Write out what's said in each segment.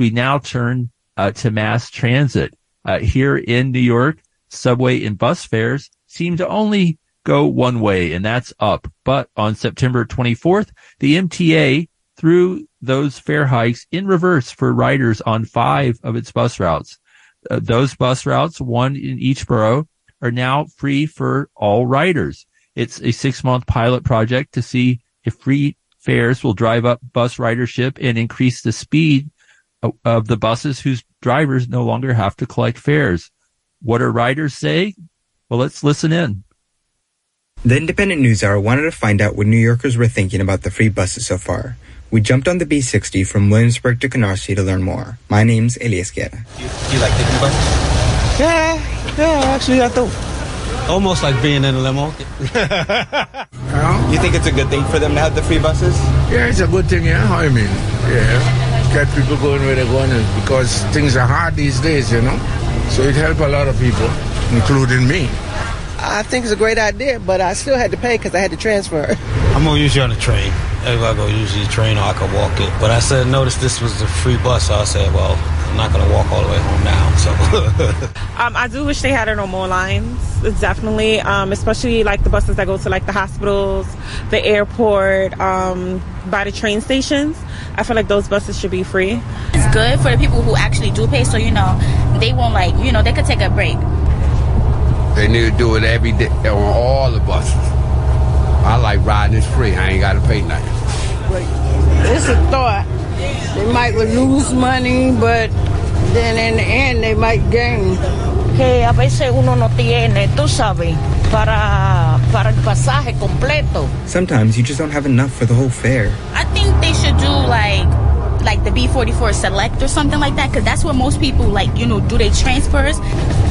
we now turn uh, to mass transit. Uh, here in New York, subway and bus fares seem to only go one way, and that's up. But on September 24th, the MTA threw those fare hikes in reverse for riders on five of its bus routes. Uh, those bus routes, one in each borough, are now free for all riders. It's a six month pilot project to see if free fares will drive up bus ridership and increase the speed of, of the buses whose drivers no longer have to collect fares. What do riders say? Well, let's listen in. The Indypendent News Hour wanted to find out what New Yorkers were thinking about the free buses so far. We jumped on the B60 from Williamsburg to Canarsie to learn more. My name's Elias Guerra. Do you, do you like taking the bus? Yeah, yeah, actually I do. Almost like being in a limo. You think it's a good thing for them to have the free buses? Yeah, it's a good thing, yeah. I mean, yeah. Get people going where they're going because things are hard these days, you know. So it helped a lot of people, including me. I think it's a great idea, but I still had to pay because I had to transfer. I'm gonna use you on the train. If I go use the train or I could walk it. But I said, notice this was a free bus, so I said, well, I'm not gonna walk all the way home now. So Um, I do wish they had it on more lines. Definitely, um, especially like the buses that go to like the hospitals, the airport, um, by the train stations. I feel like those buses should be free. It's good for the people who actually do pay, so you know they won't like you know they could take a break. They need to do it every day on all the buses. I like riding it's free. I ain't got to pay nothing. It's a thought. They might lose money, but then in the end they might gain. que a veces uno no tiene, tú sabes, para, para el pasaje completo. Sometimes you just don't have enough for the whole fare. I think they should do like like the B44 Select or something like that, because that's where most people like you know do their transfers.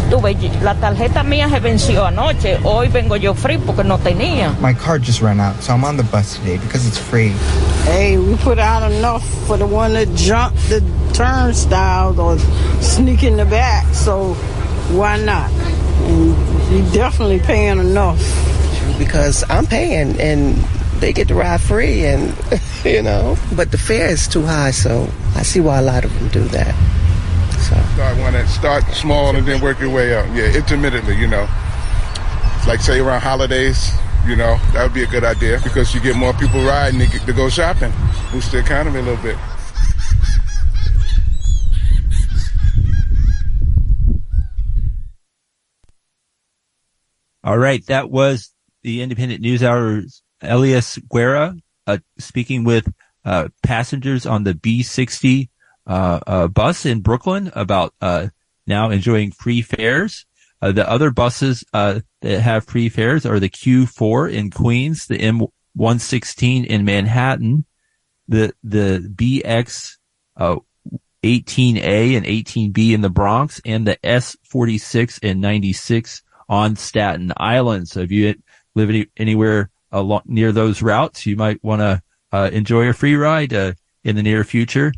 Tú la tarjeta mía se venció anoche, hoy vengo yo free porque no tenía. My card just ran out, so I'm on the bus today because it's free. Hey, we put out enough for the one that jumped the turnstiles or sneak in the back, so why not? And you definitely paying enough. because I'm paying and they get to ride free and you know but the fare is too high so I see why a lot of them do that so Start one and start small and then work your way up. Yeah, intermittently, you know. Like say around holidays, you know, that would be a good idea because you get more people riding to, get, to go shopping. Boost the economy a little bit. All right. That was the Indypendent News Hour's Elias Guerra, uh, speaking with, uh, passengers on the B60, uh, uh, bus in Brooklyn about, uh, now enjoying free fares. Uh, the other buses, uh, that have free fares are the Q4 in Queens, the M116 in Manhattan, the, the BX, uh, 18A and 18B in the Bronx and the S46 and 96 on Staten Island. So if you live any, anywhere along near those routes, you might want to uh, enjoy a free ride uh, in the near future.